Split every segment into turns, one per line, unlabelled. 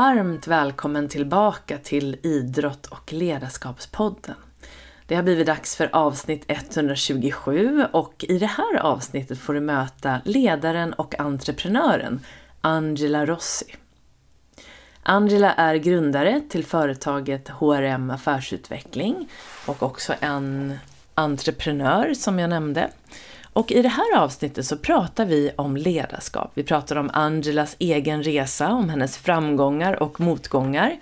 Varmt välkommen tillbaka till Idrott och ledarskapspodden. Det har blivit dags för avsnitt 127 och i det här avsnittet får du möta ledaren och entreprenören Angela Rossi. Angela är grundare till företaget HRM Affärsutveckling och också en entreprenör som jag nämnde. Och i det här avsnittet så pratar vi om ledarskap. Vi pratar om Angelas egen resa, om hennes framgångar och motgångar.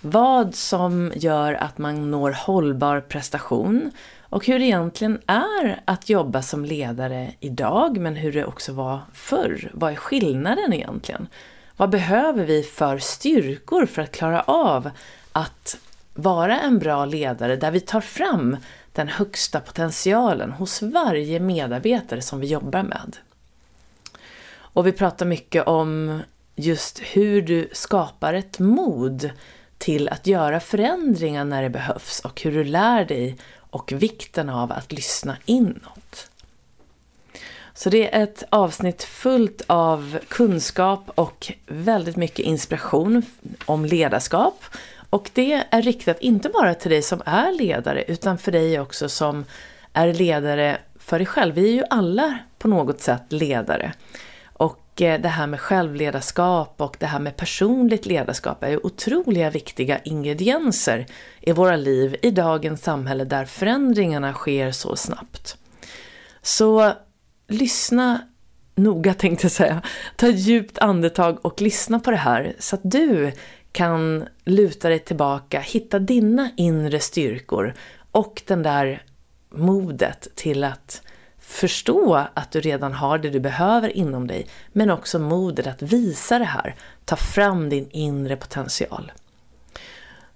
Vad som gör att man når hållbar prestation och hur det egentligen är att jobba som ledare idag, men hur det också var förr. Vad är skillnaden egentligen? Vad behöver vi för styrkor för att klara av att vara en bra ledare där vi tar fram den högsta potentialen hos varje medarbetare som vi jobbar med. Och vi pratar mycket om just hur du skapar ett mod till att göra förändringar när det behövs och hur du lär dig och vikten av att lyssna inåt. Så det är ett avsnitt fullt av kunskap och väldigt mycket inspiration om ledarskap och det är riktat inte bara till dig som är ledare utan för dig också som är ledare för dig själv. Vi är ju alla på något sätt ledare. Och eh, det här med självledarskap och det här med personligt ledarskap är ju otroliga viktiga ingredienser i våra liv i dagens samhälle där förändringarna sker så snabbt. Så lyssna noga tänkte jag säga. Ta ett djupt andetag och lyssna på det här så att du kan luta dig tillbaka, hitta dina inre styrkor och den där modet till att förstå att du redan har det du behöver inom dig, men också modet att visa det här, ta fram din inre potential.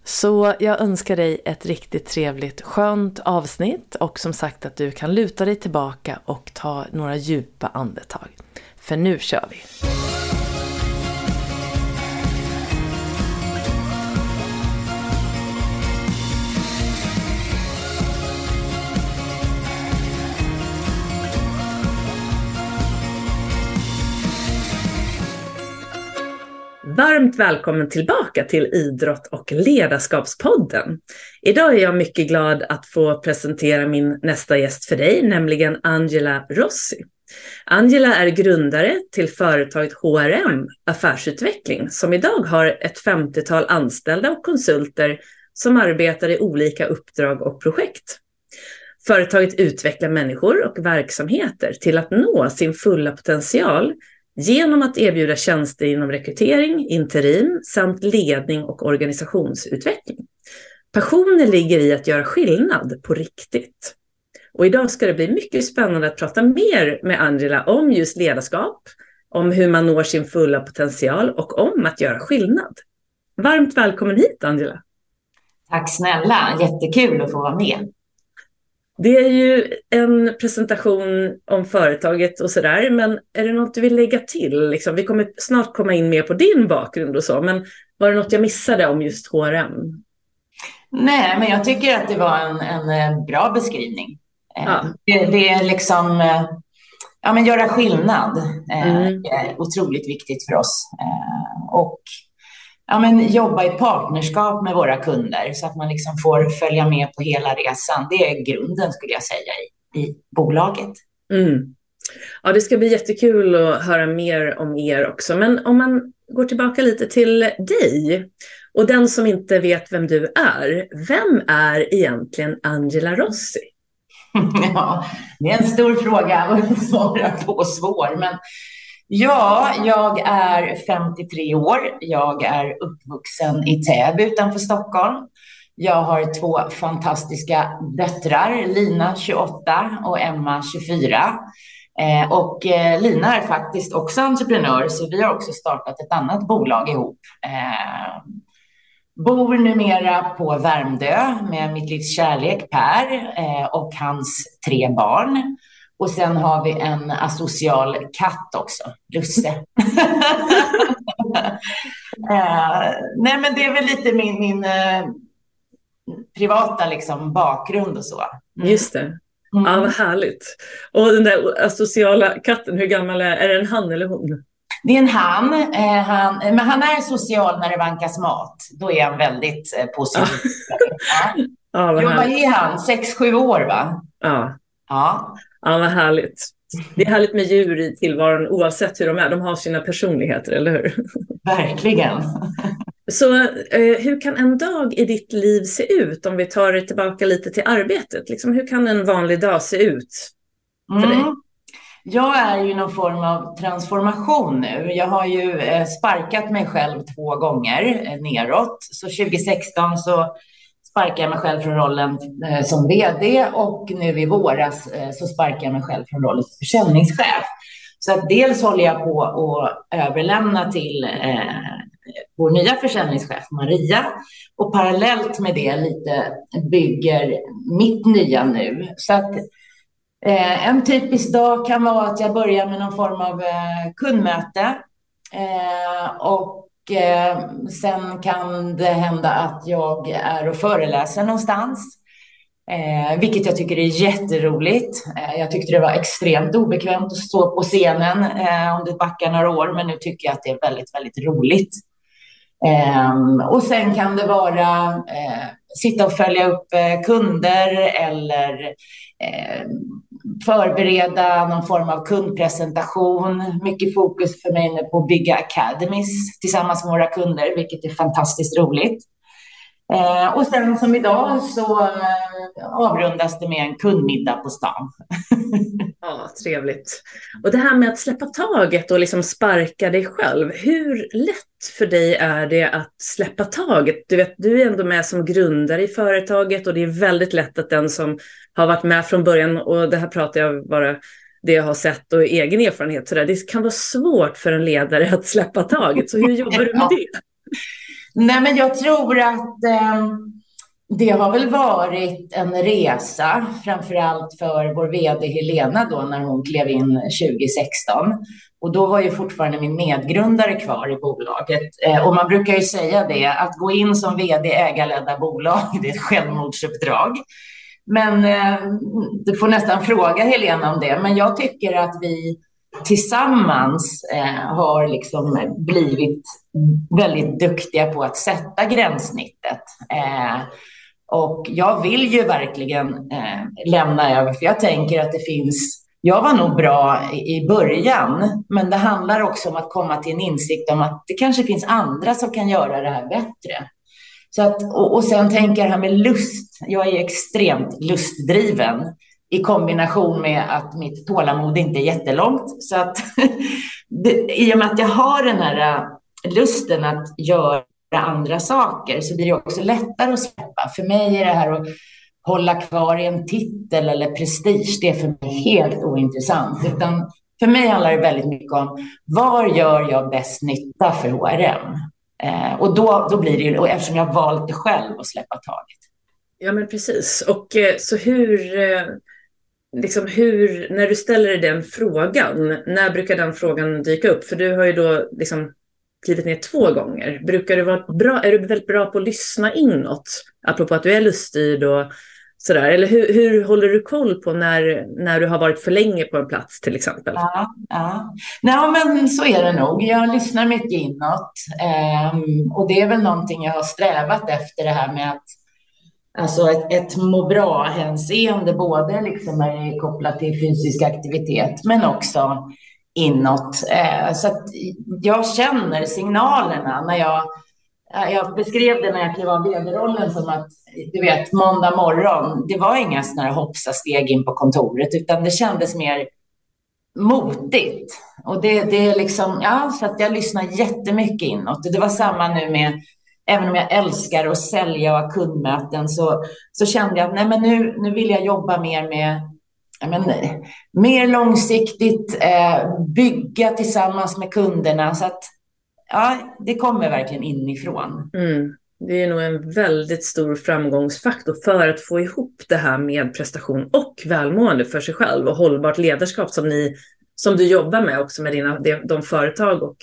Så jag önskar dig ett riktigt trevligt, skönt avsnitt och som sagt att du kan luta dig tillbaka och ta några djupa andetag. För nu kör vi! Varmt välkommen tillbaka till Idrott och ledarskapspodden. Idag är jag mycket glad att få presentera min nästa gäst för dig, nämligen Angela Rossi. Angela är grundare till företaget HRM Affärsutveckling som idag har ett 50-tal anställda och konsulter som arbetar i olika uppdrag och projekt. Företaget utvecklar människor och verksamheter till att nå sin fulla potential genom att erbjuda tjänster inom rekrytering, interim samt ledning och organisationsutveckling. Passionen ligger i att göra skillnad på riktigt. Och idag ska det bli mycket spännande att prata mer med Angela om just ledarskap, om hur man når sin fulla potential och om att göra skillnad. Varmt välkommen hit Angela!
Tack snälla, jättekul att få vara med.
Det är ju en presentation om företaget och sådär, men är det något du vill lägga till? Liksom, vi kommer snart komma in mer på din bakgrund och så, men var det något jag missade om just HRM?
Nej, men jag tycker att det var en, en eh, bra beskrivning. Eh, ja. Det, det, är liksom, eh, ja men göra skillnad. Mm. Är otroligt viktigt för oss. Och ja, men jobba i partnerskap med våra kunder så att man liksom får följa med på hela resan. Det är grunden skulle jag säga i, i bolaget.
Mm. Ja, det ska bli jättekul att höra mer om er också. Men om man går tillbaka lite till dig och den som inte vet vem du är. Vem är egentligen Angela Rossi?
Ja, det är en stor fråga att svara på, svår. Men Ja, jag är 53 år. Jag är uppvuxen i Täby utanför Stockholm. Jag har två fantastiska döttrar, Lina 28 och Emma 24. Eh, och eh, Lina är faktiskt också entreprenör, så vi har också startat ett annat bolag ihop. Eh, bor numera på Värmdö med mitt livs kärlek Per eh, och hans tre barn. Och sen har vi en asocial katt också, Lusse. uh, nej, men det är väl lite min, min uh, privata liksom, bakgrund och så.
Mm. Just det. Mm. Ja, vad härligt. Och den där asociala katten, hur gammal är, är det en han eller hon?
Det är en han, eh, han, men han är social när det vankas mat. Då är han väldigt eh, positiv. ja. Ja, vad, vad är han? Sex, sju år va?
Ja. Ja. Ja, vad härligt. Det är härligt med djur i tillvaron oavsett hur de är. De har sina personligheter, eller hur?
Verkligen.
Så eh, hur kan en dag i ditt liv se ut om vi tar det tillbaka lite till arbetet? Liksom, hur kan en vanlig dag se ut för mm. dig?
Jag är ju någon form av transformation nu. Jag har ju eh, sparkat mig själv två gånger eh, neråt. Så 2016 så sparkade jag mig själv från rollen eh, som vd och nu i våras eh, så sparkade jag mig själv från rollen som försäljningschef. Så att dels håller jag på att överlämna till eh, vår nya försäljningschef Maria och parallellt med det lite bygger mitt nya nu. Så att Eh, en typisk dag kan vara att jag börjar med någon form av eh, kundmöte. Eh, och Eh, sen kan det hända att jag är och föreläser någonstans. Eh, vilket jag tycker är jätteroligt. Eh, jag tyckte det var extremt obekvämt att stå på scenen eh, om det backar några år, men nu tycker jag att det är väldigt, väldigt roligt. Eh, och sen kan det vara eh, sitta och följa upp kunder eller förbereda någon form av kundpresentation. Mycket fokus för mig nu på att bygga academies tillsammans med våra kunder, vilket är fantastiskt roligt. Eh, och sen som idag så eh, avrundas det med en kundmiddag på stan.
ja, trevligt. Och det här med att släppa taget och liksom sparka dig själv. Hur lätt för dig är det att släppa taget? Du, vet, du är ändå med som grundare i företaget och det är väldigt lätt att den som har varit med från början, och det här pratar jag bara det jag har sett och egen erfarenhet, så där, det kan vara svårt för en ledare att släppa taget. Så hur jobbar du med det?
Nej, men jag tror att eh, det har väl varit en resa, framför allt för vår vd Helena då när hon klev in 2016. Och då var ju fortfarande min medgrundare kvar i bolaget. Eh, och man brukar ju säga det, att gå in som vd i ägarledda bolag, det är ett självmordsuppdrag. Men eh, du får nästan fråga Helena om det. Men jag tycker att vi tillsammans eh, har liksom blivit väldigt duktiga på att sätta gränssnittet. Eh, och jag vill ju verkligen eh, lämna över, för jag tänker att det finns jag var nog bra i början, men det handlar också om att komma till en insikt om att det kanske finns andra som kan göra det här bättre. Så att, och, och sen tänker jag det här med lust. Jag är extremt lustdriven i kombination med att mitt tålamod inte är jättelångt. Så att det, i och med att jag har den här äh, lusten att göra andra saker så blir det också lättare att släppa. För mig är det här att hålla kvar i en titel eller prestige, det är för mig helt ointressant. Utan för mig handlar det väldigt mycket om var gör jag bäst nytta för HRM? Eh, och då, då blir det ju, och eftersom jag har valt det själv att släppa taget.
Ja, men precis. Och eh, så hur, eh, liksom hur, när du ställer dig den frågan, när brukar den frågan dyka upp? För du har ju då liksom klivit ner två gånger. Brukar du vara bra, är du väldigt bra på att lyssna inåt? Apropå att du är luststyrd och sådär. Eller hur, hur håller du koll på när, när du har varit för länge på en plats till exempel?
Ja, ja. Nej, men så är det nog. Jag lyssnar mycket inåt. Eh, och det är väl någonting jag har strävat efter det här med att Alltså ett, ett må bra-hänseende, både liksom är kopplat till fysisk aktivitet, men också inåt. Eh, så att jag känner signalerna när jag eh, jag beskrev det när jag klev av vd-rollen som att, du vet, måndag morgon, det var inga sådana här hoppsa steg in på kontoret, utan det kändes mer motigt. Och det, det är liksom, ja, så att jag lyssnar jättemycket inåt. Det var samma nu med även om jag älskar att sälja och ha kundmöten så, så kände jag att nej, men nu, nu vill jag jobba mer med men, mer långsiktigt, eh, bygga tillsammans med kunderna. Så att ja, det kommer verkligen inifrån.
Mm. Det är nog en väldigt stor framgångsfaktor för att få ihop det här med prestation och välmående för sig själv och hållbart ledarskap som, ni, som du jobbar med också med dina, de, de företag och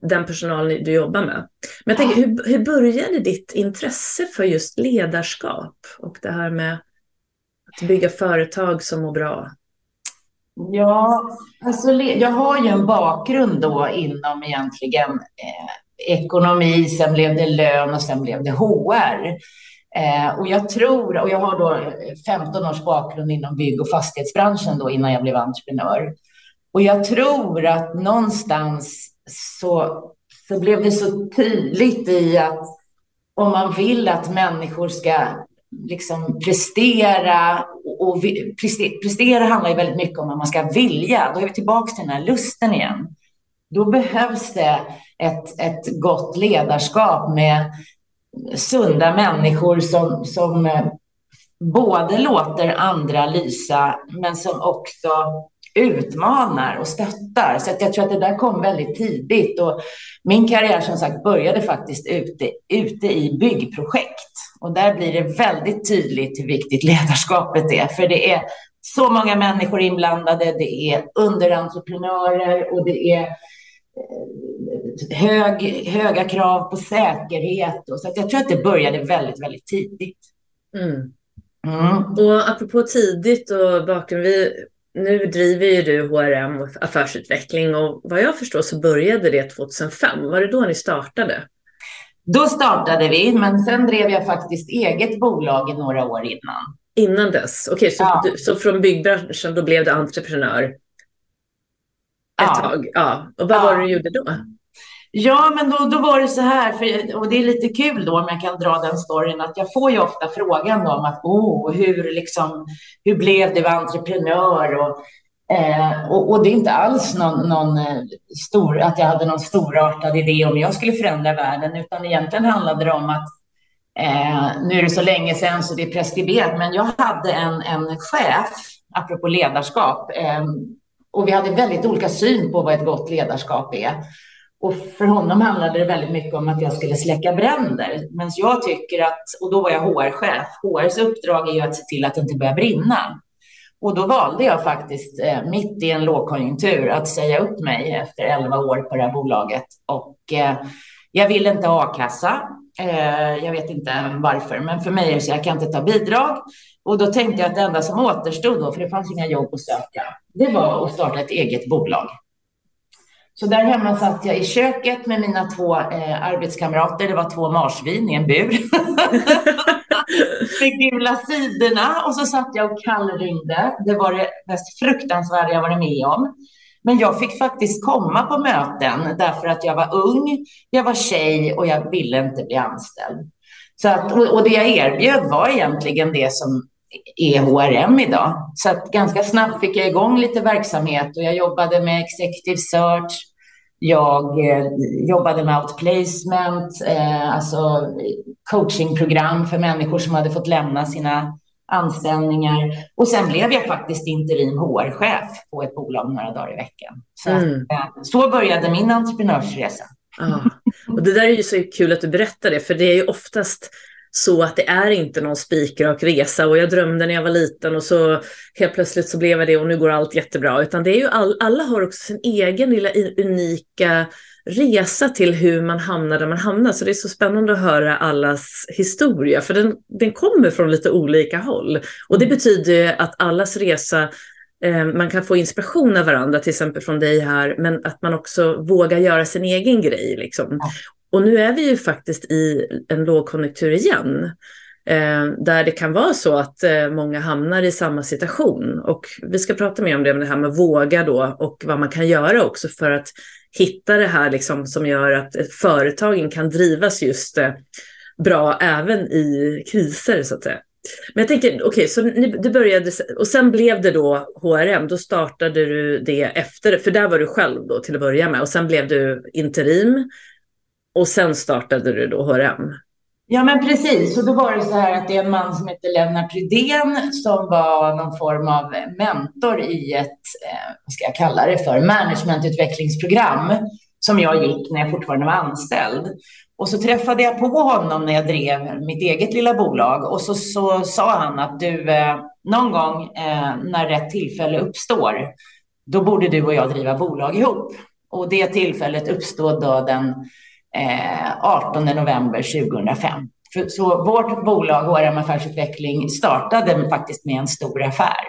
den personal du jobbar med. Men jag tänker, hur, hur började ditt intresse för just ledarskap och det här med att bygga företag som mår bra?
Ja, alltså jag har ju en bakgrund då inom egentligen eh, ekonomi, sen blev det lön och sen blev det HR. Eh, och jag tror, och jag har då 15 års bakgrund inom bygg och fastighetsbranschen då innan jag blev entreprenör. Och jag tror att någonstans så, så blev det så tydligt i att om man vill att människor ska liksom prestera och prestera handlar ju väldigt mycket om vad man ska vilja. Då är vi tillbaka till den här lusten igen. Då behövs det ett, ett gott ledarskap med sunda människor som, som eh, både låter andra lysa men som också utmanar och stöttar. Så jag tror att det där kom väldigt tidigt. Och min karriär som sagt började faktiskt ute, ute i byggprojekt. Och där blir det väldigt tydligt hur viktigt ledarskapet är. För det är så många människor inblandade, det är underentreprenörer och det är eh, hög, höga krav på säkerhet. Och så jag tror att det började väldigt, väldigt tidigt.
Mm. Mm. Och apropå tidigt och bakgrund, vi nu driver ju du HRM och affärsutveckling och vad jag förstår så började det 2005. Var det då ni startade?
Då startade vi, men sen drev jag faktiskt eget bolag i några år innan.
Innan dess? Okej, okay, så, ja. så från byggbranschen då blev du entreprenör ett ja. tag? Ja. Och vad ja. var det du gjorde då?
Ja, men då, då var det så här, för, och det är lite kul då om jag kan dra den storyn, att jag får ju ofta frågan om att oh, hur, liksom, hur blev du entreprenör? Och, eh, och, och, det är inte alls någon, någon eh, stor, att jag hade någon storartad idé om jag skulle förändra världen, utan egentligen handlade det om att eh, nu är det så länge sedan så det är preskriberat, men jag hade en, en chef, apropå ledarskap, eh, och vi hade väldigt olika syn på vad ett gott ledarskap är. Och för honom handlade det väldigt mycket om att jag skulle släcka bränder. Men jag tycker att, och då var jag HR-chef, HRs uppdrag är ju att se till att det inte börjar brinna. Och då valde jag faktiskt eh, mitt i en lågkonjunktur att säga upp mig efter 11 år på det här bolaget. Och eh, jag vill inte ha a-kassa. Eh, jag vet inte varför, men för mig är det så jag kan inte ta bidrag. Och då tänkte jag att det enda som återstod då, för det fanns inga jobb att söka, det var att starta ett eget bolag. Så där hemma satt jag i köket med mina två eh, arbetskamrater. Det var två marsvin i en bur. Fick gula sidorna och så satt jag och kallringde. Det var det mest fruktansvärda jag varit med om. Men jag fick faktiskt komma på möten därför att jag var ung, jag var tjej och jag ville inte bli anställd. Så att, och det jag erbjöd var egentligen det som är HRM idag. Så att ganska snabbt fick jag igång lite verksamhet och jag jobbade med executive search. Jag eh, jobbade med outplacement, eh, alltså coachingprogram för människor som hade fått lämna sina anställningar. Och sen blev jag faktiskt interim HR-chef på ett bolag några dagar i veckan. Så, mm. att, eh, så började min entreprenörsresa.
Ah. Och det där är ju så kul att du berättar det, för det är ju oftast så att det är inte någon spikrak resa och jag drömde när jag var liten och så helt plötsligt så blev jag det och nu går allt jättebra. Utan det är ju all, alla har också sin egen lilla unika resa till hur man hamnar där man hamnar. Så det är så spännande att höra allas historia, för den, den kommer från lite olika håll. Och det mm. betyder att allas resa eh, man kan få inspiration av varandra, till exempel från dig här, men att man också vågar göra sin egen grej. Liksom. Och nu är vi ju faktiskt i en lågkonjunktur igen. Eh, där det kan vara så att eh, många hamnar i samma situation. Och vi ska prata mer om det, om det här med våga då och vad man kan göra också för att hitta det här liksom som gör att företagen kan drivas just eh, bra även i kriser så att säga. Men jag tänker, okej, okay, så ni, det började, och sen blev det då HRM, då startade du det efter, för där var du själv då till att börja med, och sen blev du interim, och sen startade du då HRM?
Ja, men precis. Och då var det så här att det är en man som heter Lennart Rydén som var någon form av mentor i ett, eh, vad ska jag kalla det för, managementutvecklingsprogram som jag gick när jag fortfarande var anställd. Och så träffade jag på honom när jag drev mitt eget lilla bolag och så, så sa han att du, eh, någon gång eh, när rätt tillfälle uppstår, då borde du och jag driva bolag ihop. Och det tillfället uppstod då den 18 eh, november 2005. Så vårt bolag, HRM Affärsutveckling, startade faktiskt med en stor affär.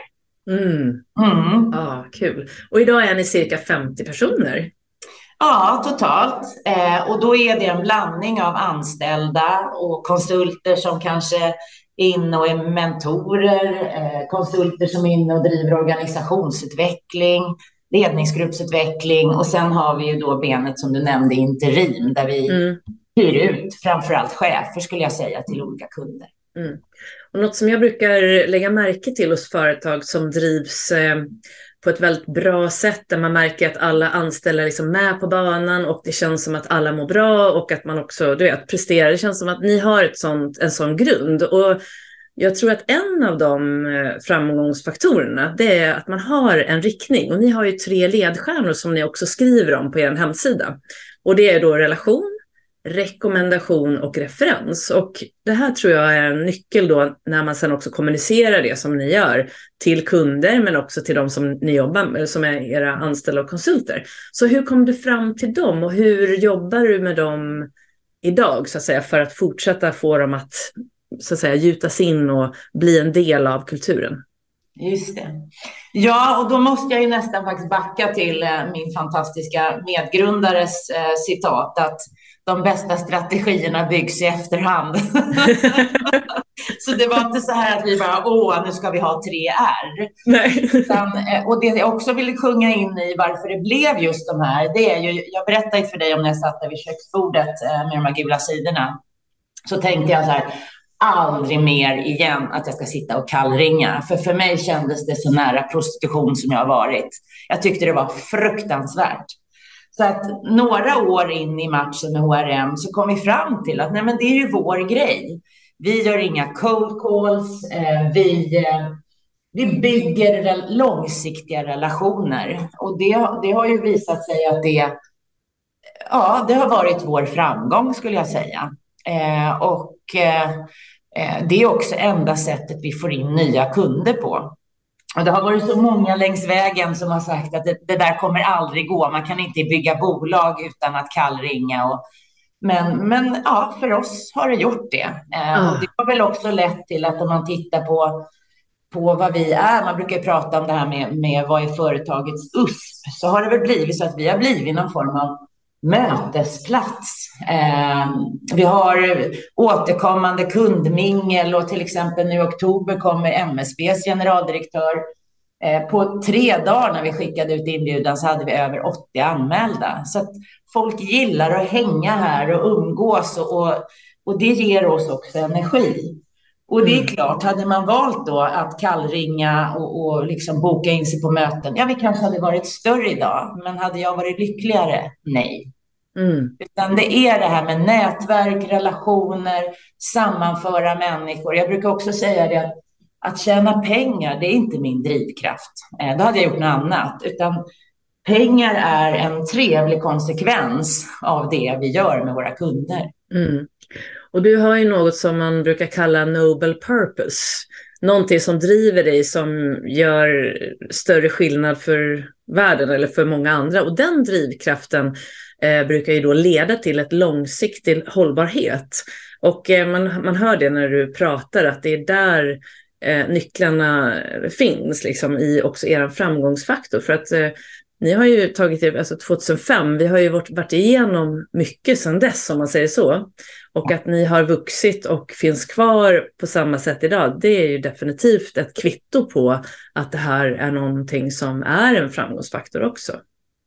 Mm. Mm. Ja, kul. Och idag är ni cirka 50 personer?
Ja, totalt. Eh, och då är det en blandning av anställda och konsulter som kanske är inne och är mentorer, eh, konsulter som är inne och driver organisationsutveckling, ledningsgruppsutveckling och sen har vi ju då benet som du nämnde, interim, där vi mm. hyr ut framförallt chefer skulle jag säga till olika kunder. Mm.
Och något som jag brukar lägga märke till hos företag som drivs eh, på ett väldigt bra sätt där man märker att alla anställda är liksom med på banan och det känns som att alla mår bra och att man också du vet, presterar. Det känns som att ni har ett sånt, en sån grund. Och jag tror att en av de eh, framgångsfaktorerna det är att man har en riktning och ni har ju tre ledstjärnor som ni också skriver om på er hemsida. Och det är då relation, rekommendation och referens. Och det här tror jag är en nyckel då när man sen också kommunicerar det som ni gör till kunder men också till de som ni jobbar med, som är era anställda och konsulter. Så hur kom du fram till dem och hur jobbar du med dem idag så att säga för att fortsätta få dem att så att säga gjutas in och bli en del av kulturen?
Just det. Ja, och då måste jag ju nästan faktiskt backa till eh, min fantastiska medgrundares eh, citat att de bästa strategierna byggs i efterhand. så det var inte så här att vi bara, åh, nu ska vi ha tre R. Nej. Utan, eh, och det jag också ville sjunga in i varför det blev just de här, det är ju, jag berättade för dig om när jag satt där vid köksbordet med de här gula sidorna. Så tänkte jag så här, aldrig mer igen att jag ska sitta och kallringa. För för mig kändes det så nära prostitution som jag har varit. Jag tyckte det var fruktansvärt. Så att några år in i matchen med HRM så kom vi fram till att nej, men det är ju vår grej. Vi gör inga cold calls. Eh, vi, eh, vi bygger långsiktiga relationer. Och det, det har ju visat sig att det, ja, det har varit vår framgång skulle jag säga. Eh, och eh, det är också enda sättet vi får in nya kunder på. Och det har varit så många längs vägen som har sagt att det, det där kommer aldrig gå. Man kan inte bygga bolag utan att kallringa. Och, men, men ja, för oss har det gjort det. Eh, och det har väl också lett till att om man tittar på på vad vi är. Man brukar prata om det här med, med vad är företagets USP. Så har det väl blivit så att vi har blivit någon form av mötesplats. Eh, vi har återkommande kundmingel och till exempel nu i oktober kommer MSBs generaldirektör. Eh, på tre dagar när vi skickade ut inbjudan så hade vi över 80 anmälda. Så att folk gillar att hänga här och umgås och, och, och det ger oss också energi. Och det är mm. klart, hade man valt då att kallringa och, och liksom boka in sig på möten, ja, vi kanske hade varit större idag. Men hade jag varit lyckligare? Nej. Mm. Utan det är det här med nätverk, relationer, sammanföra människor. Jag brukar också säga det att att tjäna pengar, det är inte min drivkraft. Eh, då hade jag gjort något annat. Utan pengar är en trevlig konsekvens av det vi gör med våra kunder. Mm.
Och du har ju något som man brukar kalla noble purpose. Någonting som driver dig, som gör större skillnad för världen eller för många andra. Och den drivkraften eh, brukar ju då leda till ett långsiktig hållbarhet. Och eh, man, man hör det när du pratar, att det är där eh, nycklarna finns, liksom, i också er framgångsfaktor. För att eh, ni har ju tagit er, alltså 2005, vi har ju varit, varit igenom mycket sedan dess, om man säger så. Och att ni har vuxit och finns kvar på samma sätt idag, det är ju definitivt ett kvitto på att det här är någonting som är en framgångsfaktor också.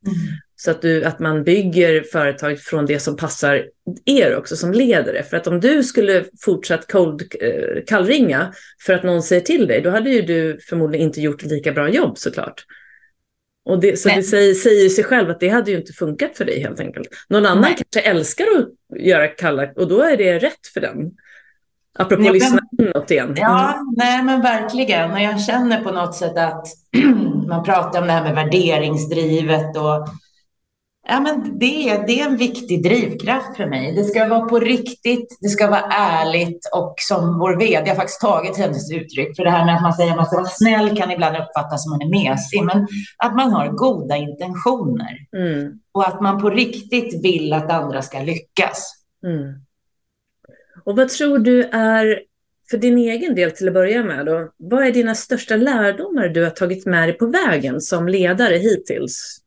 Mm. Så att, du, att man bygger företaget från det som passar er också som ledare. För att om du skulle fortsatt cold, eh, kallringa för att någon säger till dig, då hade ju du förmodligen inte gjort lika bra jobb såklart. Och det, så Nej. det säger, säger sig själv att det hade ju inte funkat för dig helt enkelt. Någon annan Nej. kanske älskar att göra kalla och då är det rätt för den. Apropå att lyssna inåt igen.
Ja, nej men verkligen. Och jag känner på något sätt att man pratar om det här med värderingsdrivet och Ja, men det, det är en viktig drivkraft för mig. Det ska vara på riktigt, det ska vara ärligt och som vår vd har faktiskt tagit hennes uttryck, för det här med att man säger att man ska vara snäll kan ibland uppfattas som att man är mesig, men att man har goda intentioner mm. och att man på riktigt vill att andra ska lyckas. Mm.
Och vad tror du är för din egen del till att börja med, då, vad är dina största lärdomar du har tagit med dig på vägen som ledare hittills?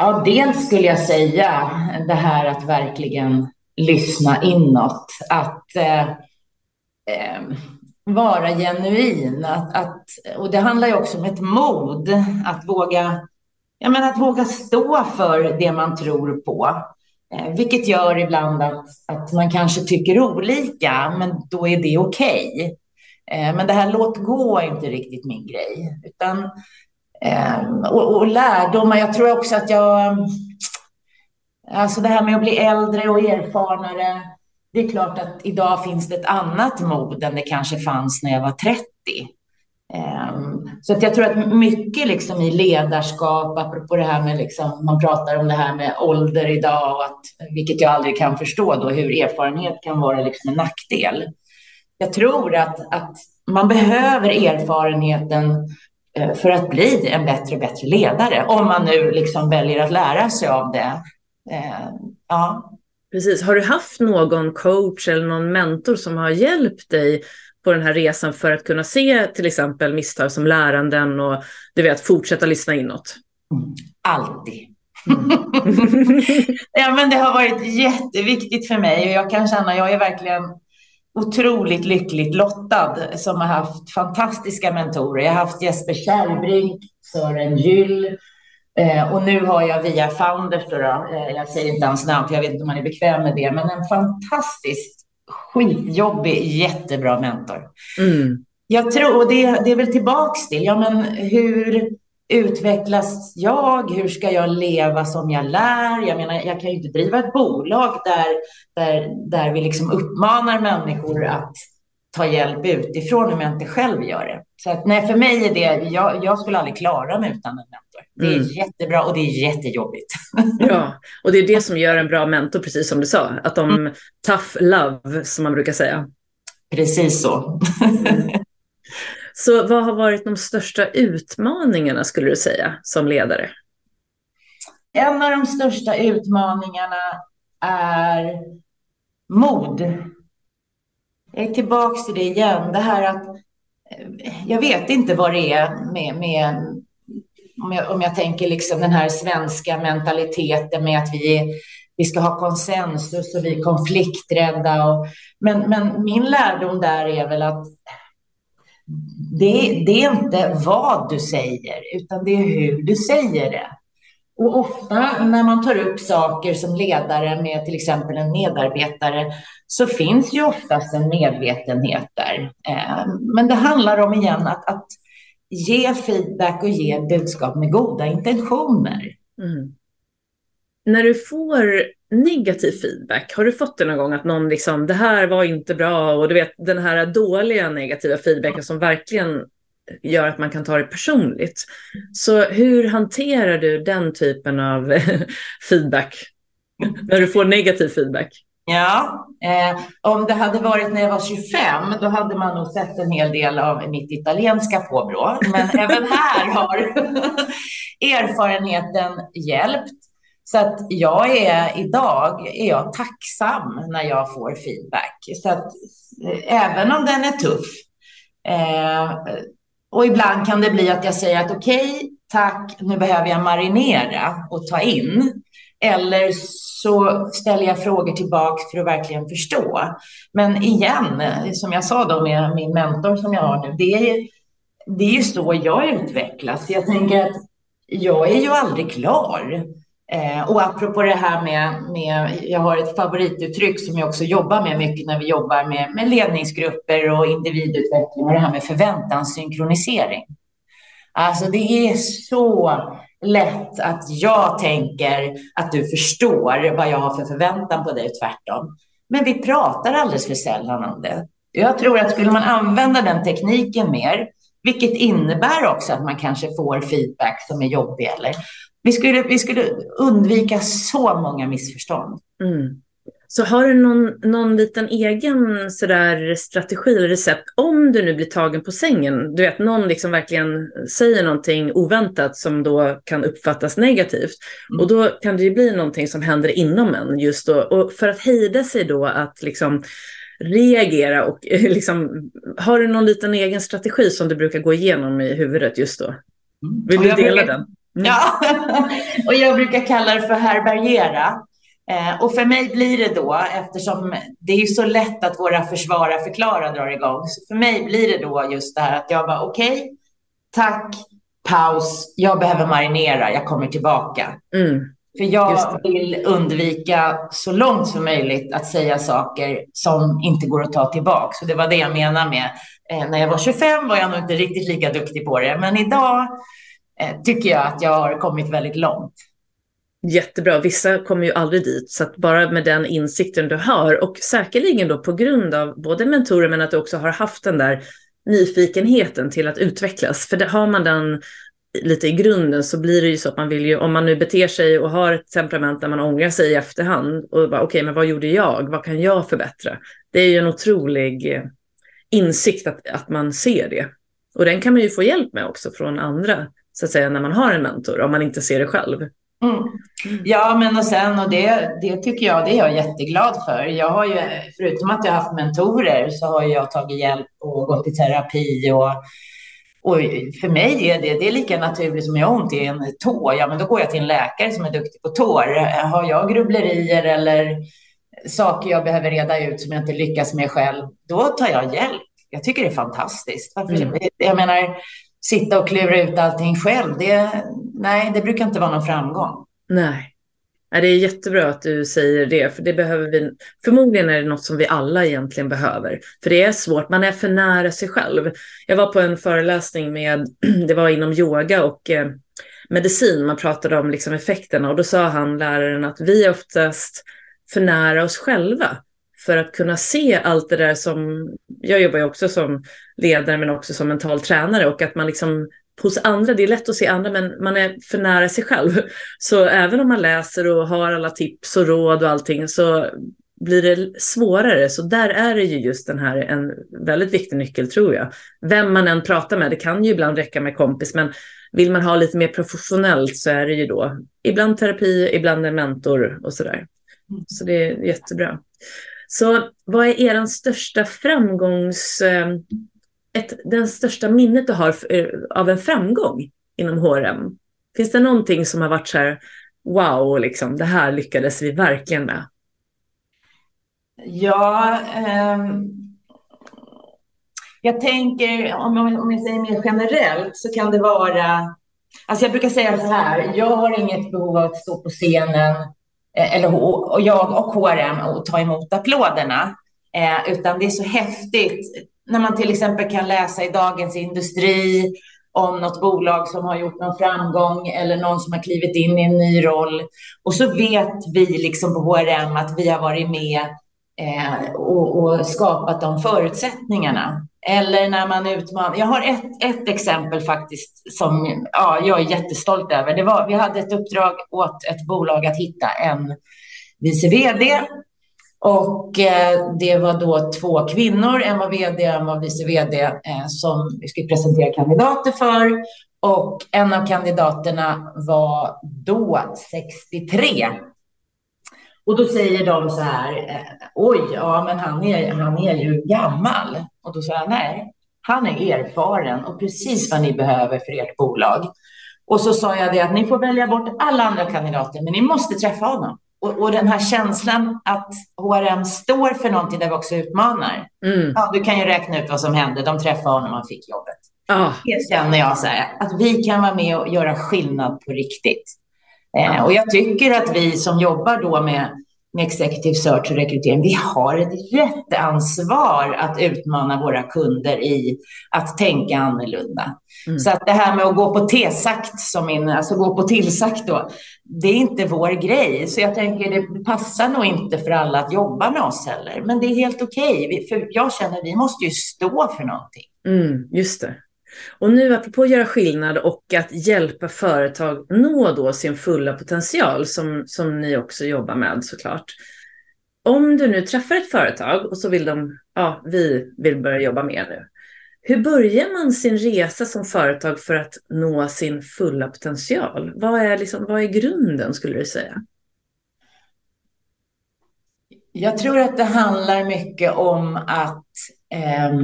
Ja, dels skulle jag säga det här att verkligen lyssna inåt. Att eh, eh, vara genuin. Att, att, och det handlar ju också om ett mod. Att våga, jag menar, att våga stå för det man tror på. Eh, vilket gör ibland att, att man kanske tycker olika, men då är det okej. Okay. Eh, men det här låt gå är inte riktigt min grej. Utan, Ehm, och, och lärdomar, jag tror också att jag... Ehm, alltså det här med att bli äldre och erfarnare. Det är klart att idag finns det ett annat mod än det kanske fanns när jag var 30. Ehm, så att jag tror att mycket liksom i ledarskap, apropå det här med, liksom, man pratar om det här med ålder idag, och att, vilket jag aldrig kan förstå då, hur erfarenhet kan vara liksom en nackdel. Jag tror att, att man behöver erfarenheten för att bli en bättre och bättre ledare, om man nu liksom väljer att lära sig av det. Ehm, ja.
Precis. Har du haft någon coach eller någon mentor som har hjälpt dig på den här resan för att kunna se till exempel misstag som läranden och du vet, fortsätta lyssna inåt?
Alltid. Ja, men det har varit jätteviktigt för mig och jag kan känna, jag är verkligen otroligt lyckligt lottad som har haft fantastiska mentorer. Jag har haft Jesper Kärrbrink, Sören Gyll eh, och nu har jag via Founders, då, eh, jag säger inte hans namn för jag vet inte om han är bekväm med det, men en fantastisk skitjobbig, jättebra mentor. Mm. Jag tror, och det, det är väl tillbaks till, ja men hur utvecklas jag? Hur ska jag leva som jag lär? Jag menar, jag kan ju inte driva ett bolag där, där, där vi liksom uppmanar människor att ta hjälp utifrån om jag inte själv gör det. Så att, nej, för mig är det, jag, jag skulle aldrig klara mig utan en mentor. Det är mm. jättebra och det är jättejobbigt.
Ja, och det är det som gör en bra mentor, precis som du sa. Att de, mm. tough love, som man brukar säga.
Precis så.
Så vad har varit de största utmaningarna, skulle du säga, som ledare?
En av de största utmaningarna är mod. Jag är tillbaka till det igen. Det här att eh, jag vet inte vad det är med, med om, jag, om jag tänker liksom den här svenska mentaliteten med att vi, vi ska ha konsensus och vi är konflikträdda. Och, men, men min lärdom där är väl att det, det är inte vad du säger, utan det är hur du säger det. Och ofta när man tar upp saker som ledare med till exempel en medarbetare så finns ju oftast en medvetenhet där. Eh, men det handlar om igen att, att ge feedback och ge budskap med goda intentioner. Mm.
När du får negativ feedback, har du fått det någon gång att någon liksom, det här var inte bra och du vet den här dåliga negativa feedbacken som verkligen gör att man kan ta det personligt. Så hur hanterar du den typen av feedback? När du får negativ feedback?
Ja, eh, om det hade varit när jag var 25, då hade man nog sett en hel del av mitt italienska påbrå. Men även här har erfarenheten hjälpt. Så att jag är idag är jag tacksam när jag får feedback. Så att eh, även om den är tuff eh, och ibland kan det bli att jag säger att okej, okay, tack, nu behöver jag marinera och ta in. Eller så ställer jag frågor tillbaka för att verkligen förstå. Men igen, eh, som jag sa då med min mentor som jag har nu, det är, det är ju så jag utvecklas. Jag tänker att jag är ju aldrig klar. Eh, och apropå det här med, med, jag har ett favorituttryck som jag också jobbar med mycket när vi jobbar med, med ledningsgrupper och individutveckling och det här med förväntanssynkronisering. Alltså det är så lätt att jag tänker att du förstår vad jag har för förväntan på dig och tvärtom. Men vi pratar alldeles för sällan om det. Jag tror att skulle man använda den tekniken mer, vilket innebär också att man kanske får feedback som är jobbig eller vi skulle, vi skulle undvika så många missförstånd. Mm.
Så har du någon, någon liten egen sådär strategi eller recept om du nu blir tagen på sängen? Du vet, någon liksom verkligen säger någonting oväntat som då kan uppfattas negativt. Mm. Och då kan det ju bli någonting som händer inom en just då. Och för att hejda sig då att liksom reagera och liksom, har du någon liten egen strategi som du brukar gå igenom i huvudet just då? Mm. Vill du dela den?
Ja, och jag brukar kalla det för härbärgera. Eh, och för mig blir det då, eftersom det är så lätt att våra försvara förklara drar igång, så för mig blir det då just det här att jag bara okej, okay, tack, paus, jag behöver marinera, jag kommer tillbaka. Mm. För jag vill undvika så långt som möjligt att säga saker som inte går att ta tillbaka. Så det var det jag menade med, eh, när jag var 25 var jag nog inte riktigt lika duktig på det, men idag Eh, tycker jag att jag har kommit väldigt långt.
Jättebra. Vissa kommer ju aldrig dit, så att bara med den insikten du har och säkerligen då på grund av både mentorer men att du också har haft den där nyfikenheten till att utvecklas. För det, har man den lite i grunden så blir det ju så att man vill ju, om man nu beter sig och har ett temperament där man ångrar sig i efterhand och bara okej, okay, men vad gjorde jag? Vad kan jag förbättra? Det är ju en otrolig eh, insikt att, att man ser det. Och den kan man ju få hjälp med också från andra, så att säga, när man har en mentor, om man inte ser det själv.
Mm. Ja, men och sen, och det, det tycker jag, det är jag jätteglad för. Jag har ju, förutom att jag har haft mentorer, så har jag tagit hjälp och gått i terapi och och för mig är det, det är lika naturligt som jag har ont i en tå. Ja, men då går jag till en läkare som är duktig på tår. Har jag grubblerier eller saker jag behöver reda ut som jag inte lyckas med själv, då tar jag hjälp. Jag tycker det är fantastiskt. Mm. Jag menar, sitta och klura ut allting själv, det, nej, det brukar inte vara någon framgång.
Nej. Det är jättebra att du säger det, för det behöver vi. Förmodligen är det något som vi alla egentligen behöver, för det är svårt. Man är för nära sig själv. Jag var på en föreläsning med, det var inom yoga och eh, medicin. Man pratade om liksom effekterna och då sa han, läraren, att vi är oftast för nära oss själva för att kunna se allt det där som, jag jobbar ju också som ledare men också som mental tränare och att man liksom hos andra, det är lätt att se andra men man är för nära sig själv. Så även om man läser och har alla tips och råd och allting så blir det svårare. Så där är det ju just den här en väldigt viktig nyckel tror jag. Vem man än pratar med, det kan ju ibland räcka med kompis men vill man ha lite mer professionellt så är det ju då ibland terapi, ibland en mentor och sådär. Så det är jättebra. Så vad är er största framgångs eh, ett, den största minnet du har eh, av en framgång inom HRM? Finns det någonting som har varit så här, wow, liksom, det här lyckades vi verkligen med?
Ja, um... jag tänker, om, om jag säger mer generellt, så kan det vara... Alltså jag brukar säga så här, jag har inget behov av att stå på scenen, Eh, eller och jag och HRM, att ta emot applåderna. Eh, utan det är så häftigt när man till exempel kan läsa i Dagens Industri om något bolag som har gjort någon framgång eller någon som har klivit in i en ny roll. Och så vet vi liksom på HRM att vi har varit med eh, och, och, skapat de förutsättningarna. Eller när man utmanar. Jag har ett, ett exempel faktiskt som ja, jag är jättestolt över. Det var, vi hade ett uppdrag åt ett bolag att hitta en vice vd och eh, det var då två kvinnor, en var vd, en var vice vd, eh, som vi skulle presentera kandidater för. Och en av kandidaterna var då 63. Och då säger de så här, eh, oj, ja men han är, han är ju gammal. Och då sa jag, nej, han är erfaren och precis vad ni behöver för ert bolag. Och så sa jag det att ni får välja bort alla andra kandidater, men ni måste träffa honom. Och, och, den här känslan att HRM står för någonting där vi också utmanar. Mm. Ja, du kan ju räkna ut vad som hände. De träffade honom, han fick jobbet. Oh. Det känner jag så här, att vi kan vara med och göra skillnad på riktigt. Eh, och jag tycker att vi som jobbar då med med executive search och rekrytering. Vi har ett jätteansvar att utmana våra kunder i att tänka annorlunda. Mm. Så att det här med att gå på T-sakt, som min, alltså gå på tillsagt då, det är inte vår grej. Så jag tänker det passar nog inte för alla att jobba med oss heller. Men det är helt okej, okay. för jag känner att vi måste ju stå för någonting.
Mm, just det. Och nu apropå att göra skillnad och att hjälpa företag nå då sin fulla potential som, som ni också jobbar med såklart. om du nu träffar ett företag och så vill de, ja, vi vill börja jobba mer nu. Hur börjar man sin resa som företag för att nå sin fulla potential? Vad är, liksom, vad är grunden skulle du säga?
Jag tror att det handlar mycket om att eh,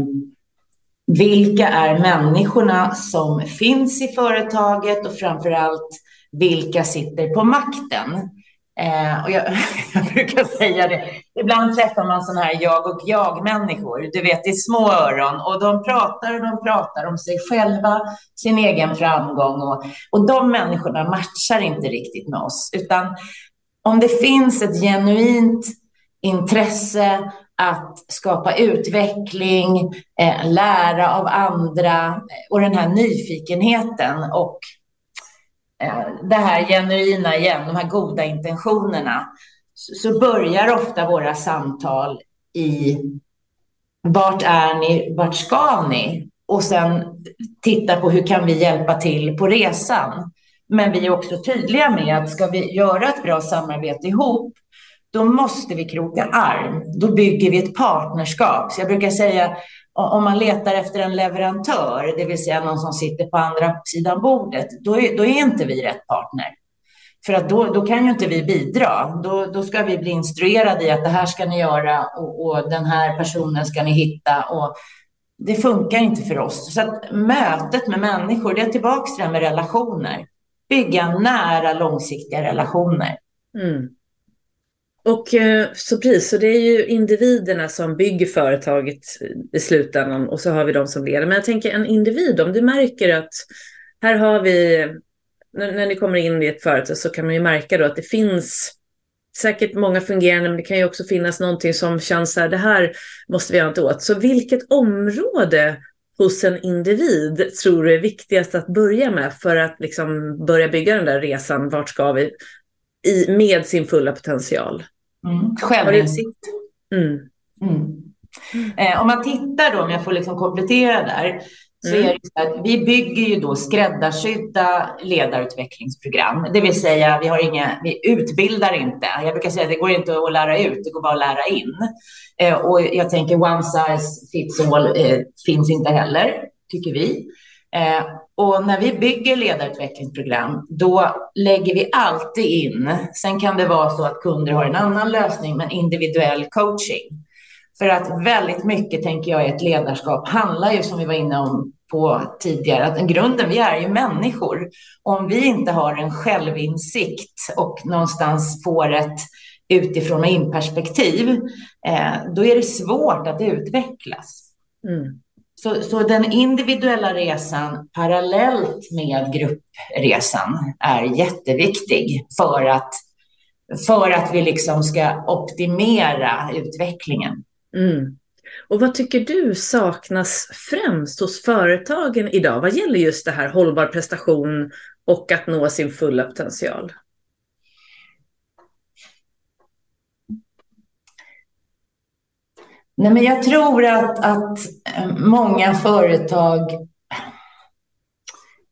vilka är människorna som finns i företaget och framför allt vilka sitter på makten? Eh, och jag, jag, brukar säga det, ibland träffar man sådana här jag och jag-människor, du vet i små öron och de pratar och de pratar om sig själva, sin egen framgång och, och de människorna matchar inte riktigt med oss, utan om det finns ett genuint intresse att skapa utveckling, eh, lära av andra eh, och den här nyfikenheten och Eh, det här genuina igen, de här goda intentionerna, så börjar ofta våra samtal i vart är ni, vart ska ni? Och sen titta på hur kan vi hjälpa till på resan? Men vi är också tydliga med att ska vi göra ett bra samarbete ihop, då måste vi kroka arm. Då bygger vi ett partnerskap. Så jag brukar säga om man letar efter en leverantör, det vill säga någon som sitter på andra sidan bordet, då är, då är inte vi rätt partner. För att då, då kan ju inte vi bidra. Då, då ska vi bli instruerade i att det här ska ni göra och, och den här personen ska ni hitta. Och det funkar inte för oss. Så att mötet med människor, det är tillbaka till det här med relationer. Bygga nära, långsiktiga relationer. Mm.
Och eh, så precis, så det är ju individerna som bygger företaget i slutändan och så har vi de som leder. Men jag tänker en individ, om du märker att här har vi, när, när ni kommer in i ett företag så kan man ju märka då att det finns säkert många fungerande, men det kan ju också finnas någonting som känns så här, det här måste vi göra något åt. Så vilket område hos en individ tror du är viktigast att börja med för att liksom börja bygga den där resan, vart ska vi, i, med sin fulla potential?
Mm. Självinsikt. Mm. Mm. Eh, om man tittar då, om jag får liksom komplettera där, så mm. är det så att vi bygger ju då skräddarsydda ledarutvecklingsprogram. Det vill säga, vi, har inga, vi utbildar inte. Jag brukar säga att det går inte att lära ut, det går bara att lära in. Eh, och jag tänker one size fits all eh, finns inte heller, tycker vi. Eh, och när vi bygger ledarutvecklingsprogram, då lägger vi alltid in, sen kan det vara så att kunder har en annan lösning, men individuell coaching. För att väldigt mycket, tänker jag, i ett ledarskap handlar ju, som vi var inne om på tidigare, att grunden, vi är ju människor. Om vi inte har en självinsikt och någonstans får ett utifrån och in-perspektiv, eh, då är det svårt att utvecklas. Mm. Så, så den individuella resan parallellt med gruppresan är jätteviktig för att, för att vi liksom ska optimera utvecklingen. Mm.
Och vad tycker du saknas främst hos företagen idag vad gäller just det här hållbar prestation och att nå sin fulla potential?
Nej, men jag tror att, att eh, många företag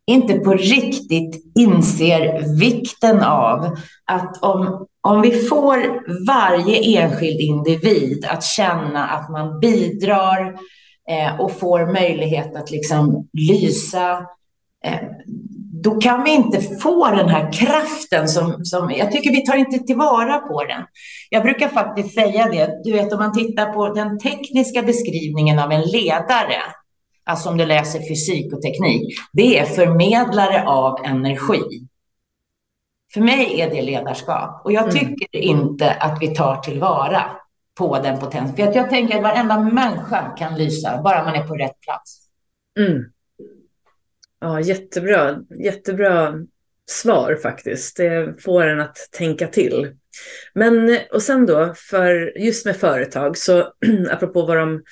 inte på riktigt inser vikten av att om, om vi får varje enskild individ att känna att man bidrar eh, och får möjlighet att liksom lysa eh, då kan vi inte få den här kraften som, som jag tycker vi tar inte tillvara på den. Jag brukar faktiskt säga det, du vet om man tittar på den tekniska beskrivningen av en ledare, alltså om du läser fysik och teknik, det är förmedlare av energi. För mig är det ledarskap och jag mm. tycker mm. inte att vi tar tillvara på den potensen. För jag tänker att varenda människa kan lysa, bara man är på rätt plats. Mm.
Ja, jättebra. Jättebra svar faktiskt. Det får en att tänka till. Men och sen då, för just med företag, så apropå vad de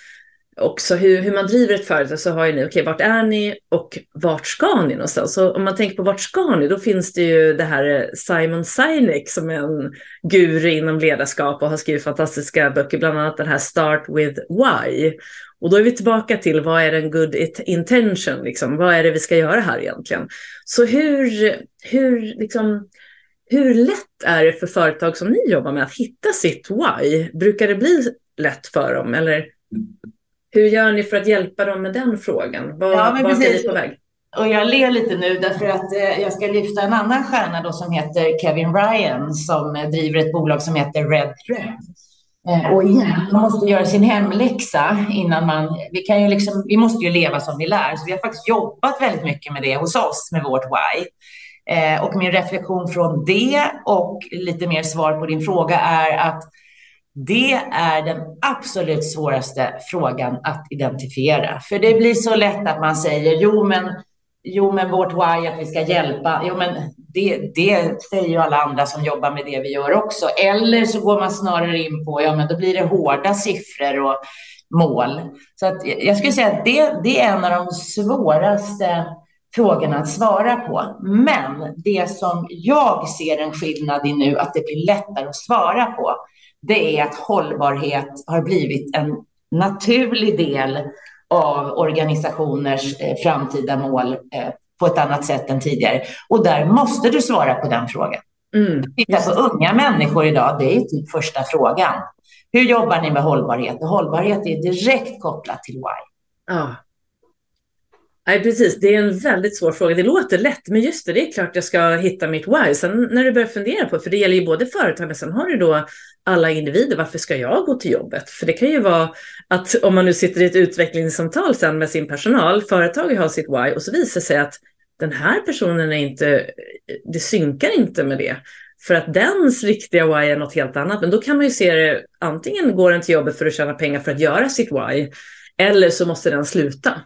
också hur, hur man driver ett företag så har ju ni, okej, okay, vart är ni och vart ska ni någonstans? Så om man tänker på vart ska ni, då finns det ju det här eh, Simon Sinek som är en guru inom ledarskap och har skrivit fantastiska böcker, bland annat den här Start with Why. Och då är vi tillbaka till vad är en good intention, liksom? vad är det vi ska göra här egentligen? Så hur, hur liksom, Hur lätt är det för företag som ni jobbar med att hitta sitt why? Brukar det bli lätt för dem eller hur gör ni för att hjälpa dem med den frågan? Var, ja, var är ni på väg?
Och jag ler lite nu därför att eh, jag ska lyfta en annan stjärna då som heter Kevin Ryan som driver ett bolag som heter Red Thread. Eh, och igen, man måste göra sin hemläxa innan man... Vi, kan ju liksom, vi måste ju leva som vi lär, så vi har faktiskt jobbat väldigt mycket med det hos oss, med vårt why. Eh, och min reflektion från det och lite mer svar på din fråga är att det är den absolut svåraste frågan att identifiera. För det blir så lätt att man säger, jo men, jo, men vårt why att vi ska hjälpa, jo men det, det säger ju alla andra som jobbar med det vi gör också. Eller så går man snarare in på, ja men då blir det hårda siffror och mål. Så att jag skulle säga att det, det är en av de svåraste frågorna att svara på. Men det som jag ser en skillnad i nu, att det blir lättare att svara på, det är att hållbarhet har blivit en naturlig del av organisationers eh, framtida mål eh, på ett annat sätt än tidigare. Och där måste du svara på den frågan. Mm. Titta på unga människor idag, det är typ första frågan. Hur jobbar ni med hållbarhet? Och hållbarhet är direkt kopplat till why.
Ja. Nej, precis. Det är en väldigt svår fråga. Det låter lätt, men just det, det är klart jag ska hitta mitt why. Sen när du börjar fundera på, för det gäller ju både företag, men sen har du då alla individer, varför ska jag gå till jobbet? För det kan ju vara att om man nu sitter i ett utvecklingssamtal sen med sin personal, företaget har sitt why och så visar sig att den här personen är inte, det synkar inte med det. För att dens riktiga why är något helt annat. Men då kan man ju se det, antingen går den till jobbet för att tjäna pengar för att göra sitt why, eller så måste den sluta.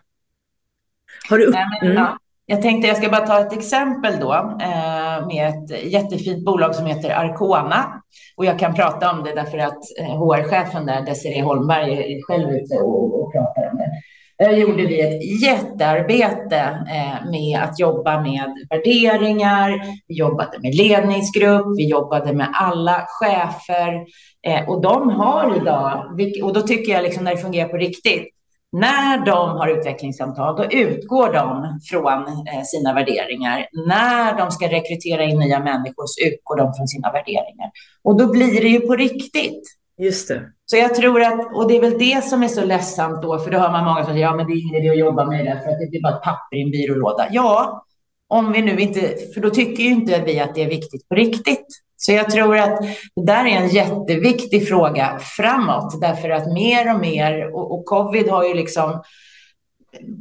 Har du... Mm. Ja. Jag tänkte jag ska bara ta ett exempel då eh, med ett jättefint bolag som heter Arcona. Och jag kan prata om det därför att HR-chefen där, Desiree Holmberg, är själv ute och, och pratar om det. Där gjorde vi ett jättearbete eh, med att jobba med värderingar. Vi jobbade med ledningsgrupp, vi jobbade med alla chefer eh, och de har idag, och då tycker jag liksom när det fungerar på riktigt, när de har utvecklingssamtal, då utgår de från eh, sina värderingar. När de ska rekrytera in nya människor så utgår de från sina värderingar. Och då blir det ju på riktigt.
Just det.
Så jag tror att, och det är väl det som är så ledsamt då, för då hör man många som säger, ja men det är ingen idé att jobba med det, för att det blir bara ett papper i en byrålåda. Ja, om vi nu inte, för då tycker ju inte vi att det är viktigt på riktigt. Så jag tror att det där är en jätteviktig fråga framåt, därför att mer och mer, och, och covid har ju liksom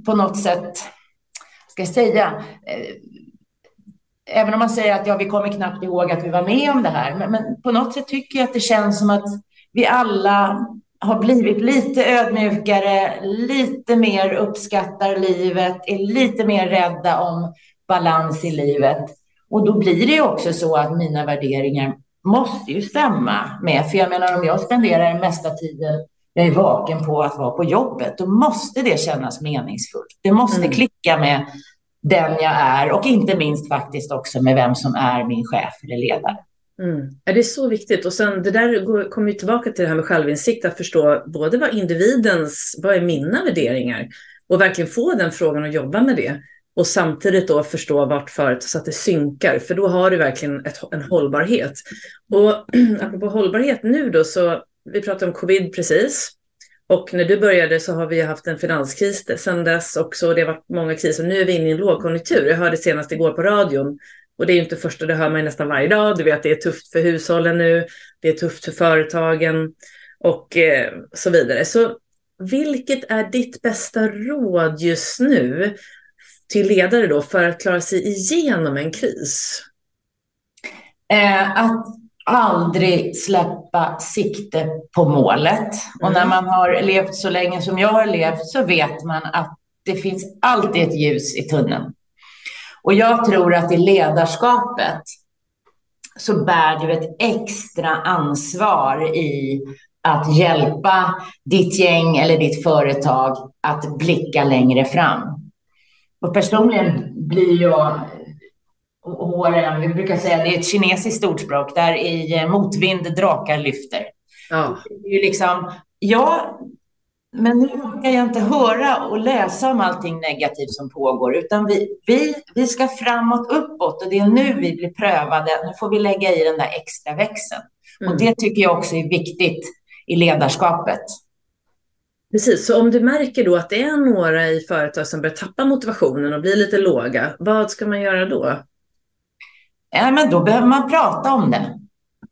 på något sätt, ska jag säga, eh, även om man säger att ja, vi kommer knappt ihåg att vi var med om det här, men, men på något sätt tycker jag att det känns som att vi alla har blivit lite ödmjukare, lite mer uppskattar livet, är lite mer rädda om balans i livet. Och då blir det också så att mina värderingar måste ju stämma med. För jag menar, om jag spenderar den mesta tiden jag är vaken på att vara på jobbet, då måste det kännas meningsfullt. Det måste mm. klicka med den jag är och inte minst faktiskt också med vem som är min chef eller ledare.
Mm. det är så viktigt. Och sen det där kommer ju tillbaka till det här med självinsikt, att förstå både vad individens, vad är mina värderingar? Och verkligen få den frågan och jobba med det. Och samtidigt då förstå vart företaget så att det synkar, för då har du verkligen ett, en hållbarhet. Och apropå hållbarhet nu då, så vi pratade om covid precis. Och när du började så har vi haft en finanskris sedan dess också. Det har varit många kriser. Nu är vi inne i en lågkonjunktur. Jag hörde senast igår på radion och det är ju inte första, det hör man ju nästan varje dag. Du vet, det är tufft för hushållen nu, det är tufft för företagen och eh, så vidare. Så vilket är ditt bästa råd just nu till ledare då för att klara sig igenom en kris?
Eh, att aldrig släppa sikte på målet. Mm. Och när mm. man har levt så länge som jag har levt så vet man att det finns alltid ett ljus i tunneln. Och jag tror att i ledarskapet så bär du ett extra ansvar i att hjälpa ditt gäng eller ditt företag att blicka längre fram. Och personligen blir jag håren, vi brukar säga det är ett kinesiskt ordspråk, där i motvind drakar lyfter. Ja. Det är ju liksom, ja, men nu orkar jag inte höra och läsa om allting negativt som pågår, utan vi, vi, vi ska framåt, uppåt och det är nu vi blir prövade. Nu får vi lägga i den där extra växeln. Mm. Och det tycker jag också är viktigt i ledarskapet.
Precis, så om du märker då att det är några i företag som börjar tappa motivationen och blir lite låga, vad ska man göra då?
Ja, men då behöver man prata om det.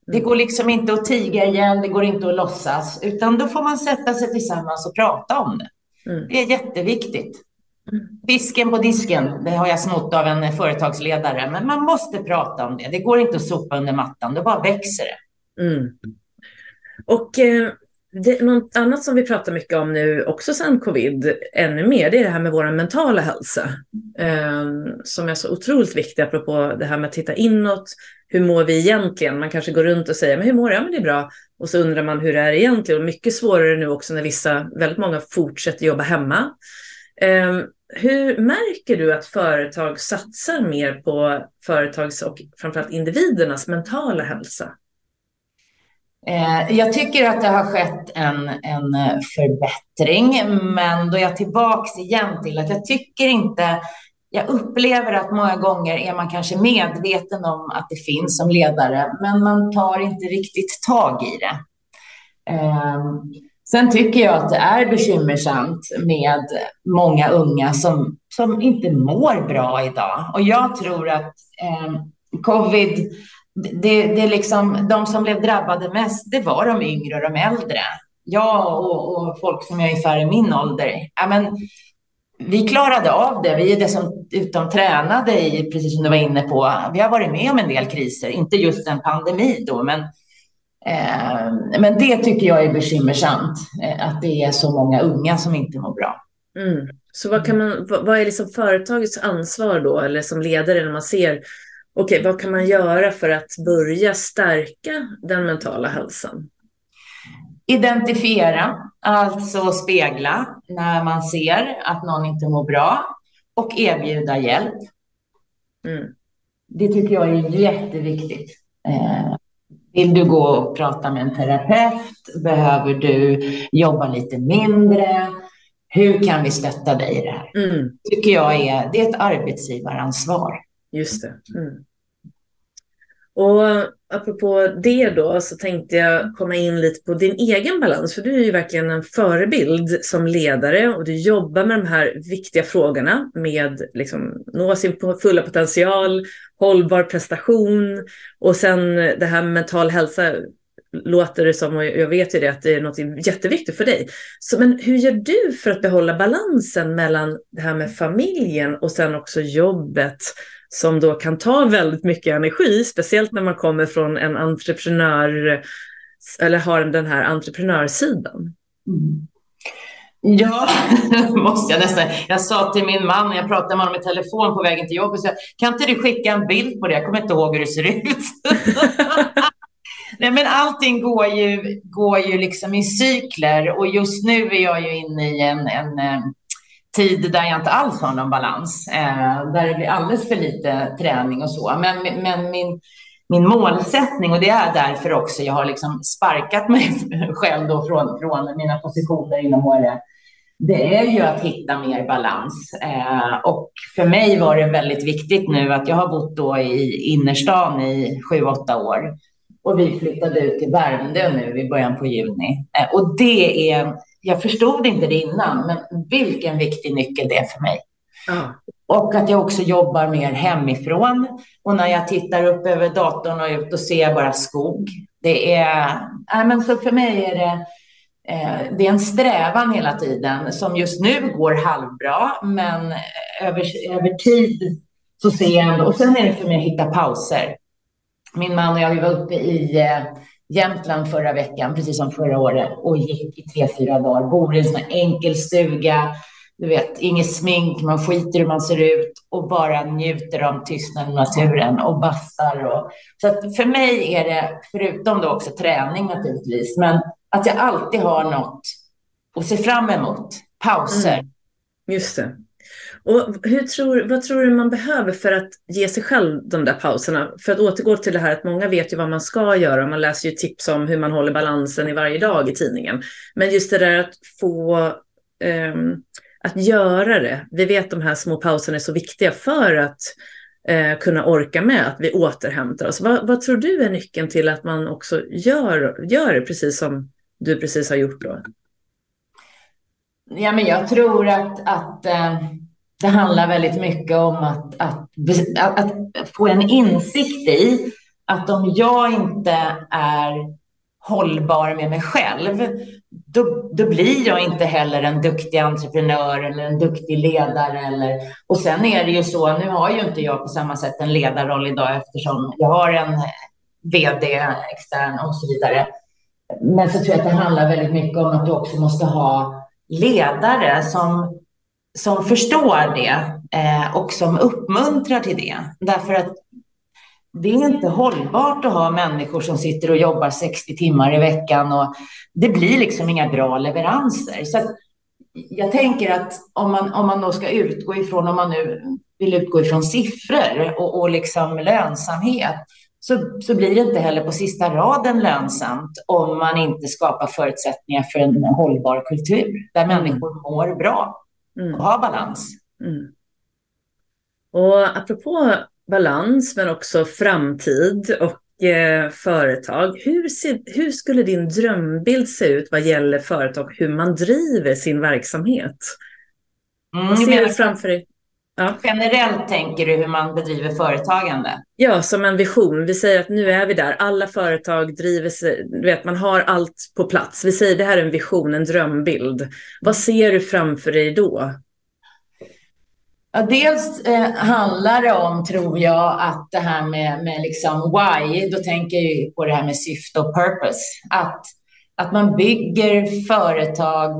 Det går liksom inte att tiga igen, det går inte att låtsas, utan då får man sätta sig tillsammans och prata om det. Mm. Det är jätteviktigt. Mm. Fisken på disken, det har jag snott av en företagsledare, men man måste prata om det. Det går inte att sopa under mattan, då bara växer det. Mm.
Och eh, det, något annat som vi pratar mycket om nu, också sedan covid, ännu mer, det är det här med vår mentala hälsa. Eh, som är så otroligt viktig apropå det här med att titta inåt. Hur mår vi egentligen? Man kanske går runt och säger, men hur mår jag? Men det är bra. Och så undrar man hur det är egentligen. Och mycket svårare nu också när vissa, väldigt många fortsätter jobba hemma. Eh, hur märker du att företag satsar mer på företags och framförallt individernas mentala hälsa?
Eh, jag tycker att det har skett en, en eh, förbättring, men då är jag tillbaks igen till att jag tycker inte jag upplever att många gånger är man kanske medveten om att det finns som ledare, men man tar inte riktigt tag i det. Ehm, sen tycker jag att det är bekymmersamt med många unga som, som inte mår bra idag. Och jag tror att eh, covid det, det är liksom, de som blev drabbade mest, det var de yngre och de äldre. Jag och, och folk som är ungefär i min ålder. Ja, men, vi klarade av det. Vi är dessutom tränade i, precis som du var inne på, vi har varit med om en del kriser, inte just en pandemi då, men, eh, men det tycker jag är bekymmersamt, eh, att det är så många unga som inte mår bra.
Mm. Så vad, kan man, vad är liksom företagets ansvar då, eller som ledare när man ser okej, okay, vad kan man göra för att börja stärka den mentala hälsan?
Identifiera, alltså spegla när man ser att någon inte mår bra och erbjuda hjälp. Mm. Det tycker jag är jätteviktigt. Eh, vill du gå och prata med en terapeut? Behöver du jobba lite mindre? Hur kan vi stötta dig i det här? Mm. tycker jag är, det är ett arbetsgivaransvar.
Just det. Mm. Och apropå det då så tänkte jag komma in lite på din egen balans, för du är ju verkligen en förebild som ledare och du jobbar med de här viktiga frågorna med liksom nå sin fulla potential, hållbar prestation och sen det här med mental hälsa låter det som, och jag vet ju det, att det är något jätteviktigt för dig. Så, men hur gör du för att behålla balansen mellan det här med familjen och sen också jobbet som då kan ta väldigt mycket energi, speciellt när man kommer från en entreprenör eller har den här entreprenörsidan. Mm.
Ja, måste jag nästan. Jag sa till min man, jag pratade med honom i telefon på vägen till jobbet, så jag, kan inte du skicka en bild på det? Jag kommer inte ihåg hur det ser ut. Nej, men allting går ju, går ju liksom i cykler och just nu är jag ju inne i en, en eh, tid där jag inte alls har någon balans, eh, där det blir alldeles för lite träning och så. Men, men min, min målsättning, och det är därför också jag har liksom sparkat mig själv då från, från mina positioner inom HRF, det är ju att hitta mer balans. Eh, och för mig var det väldigt viktigt nu att jag har bott då i innerstan i sju, åtta år och vi flyttade ut till Värmdö nu i början på juni. Eh, och det är jag förstod inte det innan, men vilken viktig nyckel det är för mig. Mm. Och att jag också jobbar mer hemifrån. Och när jag tittar upp över datorn och ut och ser bara skog. Det är, äh, men så för mig är det, eh, det är en strävan hela tiden som just nu går halvbra, men över, över tid så ser jag ändå, och sen är det för mig att hitta pauser. Min man och jag var uppe i eh, Jämtland förra veckan, precis som förra året, och gick i tre, fyra dagar. Bor i en sån här enkel stuga, du vet, inget smink, man skiter hur man ser ut och bara njuter av tystnaden i naturen och bassar. Och, så att för mig är det, förutom då också träning naturligtvis, men att jag alltid har något att se fram emot, pauser. Mm.
Just det. Och hur tror, vad tror du man behöver för att ge sig själv de där pauserna? För att återgå till det här att många vet ju vad man ska göra. Man läser ju tips om hur man håller balansen i varje dag i tidningen. Men just det där att få um, att göra det. Vi vet att de här små pauserna är så viktiga för att uh, kunna orka med att vi återhämtar oss. Vad, vad, tror du är nyckeln till att man också gör, gör det precis som du precis har gjort då?
Ja, men jag tror att, att uh, det handlar väldigt mycket om att, att, att, att, få en insikt i att om jag inte är hållbar med mig själv, då, då blir jag inte heller en duktig entreprenör eller en duktig ledare. Eller, och sen är det ju så, nu har ju inte jag på samma sätt en ledarroll idag eftersom jag har en vd extern och så vidare. Men så tror jag att det handlar väldigt mycket om att du också måste ha ledare som, som förstår det eh, och som uppmuntrar till det. Därför att det är inte hållbart att ha människor som sitter och jobbar 60 timmar i veckan och det blir liksom inga bra leveranser. Så jag tänker att om man, om man då ska utgå ifrån, om man nu vill utgå ifrån siffror och, och liksom lönsamhet, så, så blir det inte heller på sista raden lönsamt om man inte skapar förutsättningar för en hållbar kultur där människor mår bra mm. och har balans. Mm.
Och apropå balans men också framtid och eh, företag. Hur, ser, hur skulle din drömbild se ut vad gäller företag, hur man driver sin verksamhet? Mm, vad ser du framför dig?
Ja. Generellt tänker du hur man bedriver företagande?
Ja, som en vision. Vi säger att nu är vi där. Alla företag driver sig, du vet, man har allt på plats. Vi säger det här är en vision, en drömbild. Vad ser du framför dig då?
Ja, dels eh, handlar det om, tror jag, att det här med, med liksom why, då tänker jag på det här med syfte och purpose. Att, att man bygger företag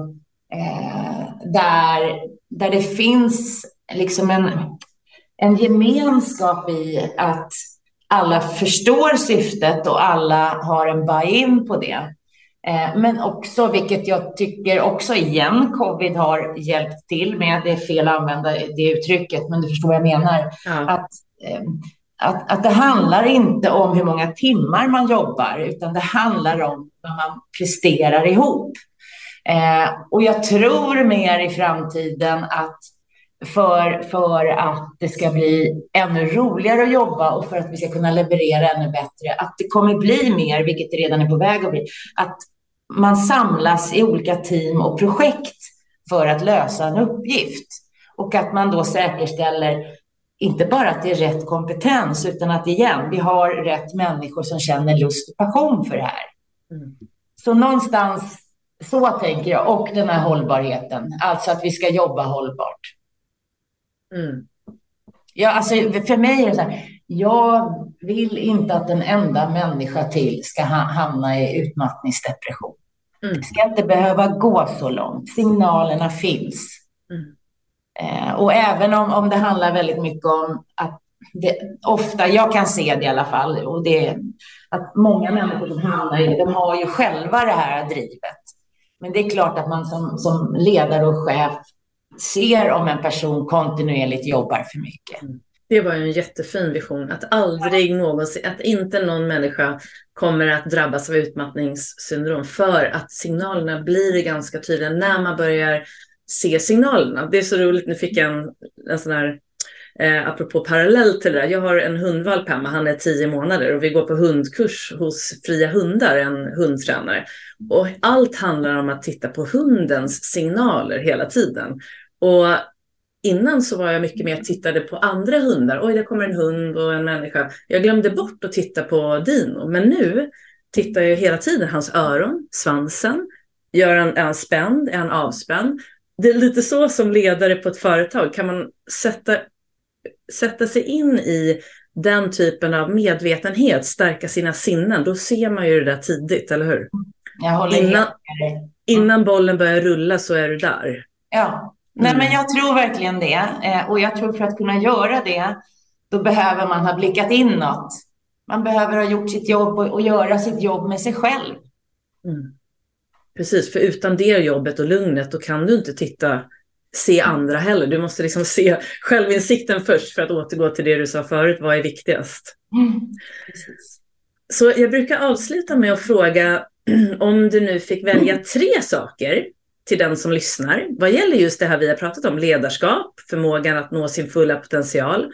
eh, där, där det finns liksom en, en gemenskap i att alla förstår syftet och alla har en buy-in på det. Eh, men också, vilket jag tycker också igen, covid har hjälpt till med, det är fel att använda det uttrycket, men du förstår vad jag menar. Ja. Att, eh, att, att det handlar inte om hur många timmar man jobbar, utan det handlar om vad man presterar ihop. Eh, och jag tror mer i framtiden att för, för att det ska bli ännu roligare att jobba och för att vi ska kunna leverera ännu bättre, att det kommer bli mer, vilket det redan är på väg att bli, att man samlas i olika team och projekt för att lösa en uppgift. Och att man då säkerställer inte bara att det är rätt kompetens, utan att igen, vi har rätt människor som känner lust och passion för det här. Mm. Så någonstans så tänker jag, och den här hållbarheten, alltså att vi ska jobba hållbart. Mm. Ja, alltså för mig är det så här, jag vill inte att en enda människa till ska hamna i utmattningsdepression. Mm. Det ska inte behöva gå så långt. Signalerna finns. Mm. Eh, och även om, om det handlar väldigt mycket om att det, ofta, jag kan se det i alla fall, och det att många människor som hamnar i det, de har ju själva det här drivet. Men det är klart att man som, som ledare och chef ser om en person kontinuerligt jobbar för mycket. Mm.
Det var ju en jättefin vision, att aldrig någonsin, att inte någon människa kommer att drabbas av utmattningssyndrom för att signalerna blir ganska tydliga när man börjar se signalerna. Det är så roligt, nu fick jag en, en sån här Eh, apropå parallellt till det där, jag har en hundvalp hemma, han är tio månader och vi går på hundkurs hos Fria Hundar, en hundtränare. Och allt handlar om att titta på hundens signaler hela tiden. Och Innan så var jag mycket mer tittade på andra hundar. Oj, där kommer en hund och en människa. Jag glömde bort att titta på Dino. Men nu tittar jag hela tiden hans öron, svansen. Gör han, är han spänd? Är han avspänd? Det är lite så som ledare på ett företag. Kan man sätta, sätta sig in i den typen av medvetenhet, stärka sina sinnen, då ser man ju det där tidigt, eller hur?
Jag håller
innan, innan bollen börjar rulla så är du där.
Ja, Nej, men mm. jag tror verkligen det. Eh, och jag tror för att kunna göra det, då behöver man ha blickat inåt. Man behöver ha gjort sitt jobb och, och göra sitt jobb med sig själv.
Mm. Precis, för utan det jobbet och lugnet, då kan du inte titta se andra heller. Du måste liksom se självinsikten först för att återgå till det du sa förut. Vad är viktigast? Mm, Så jag brukar avsluta med att fråga om du nu fick välja tre saker till den som lyssnar vad gäller just det här vi har pratat om, ledarskap, förmågan att nå sin fulla potential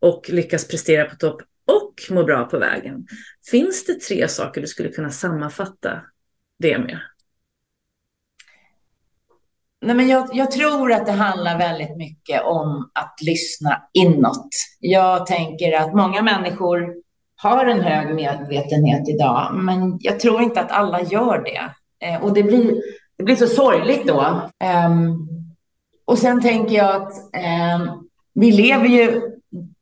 och lyckas prestera på topp och må bra på vägen. Finns det tre saker du skulle kunna sammanfatta det med?
Nej, men jag, jag, tror att det handlar väldigt mycket om att lyssna inåt. Jag tänker att många människor har en hög medvetenhet idag, men jag tror inte att alla gör det. Eh, och det blir, det blir så sorgligt då. Eh, och sen tänker jag att eh, vi lever ju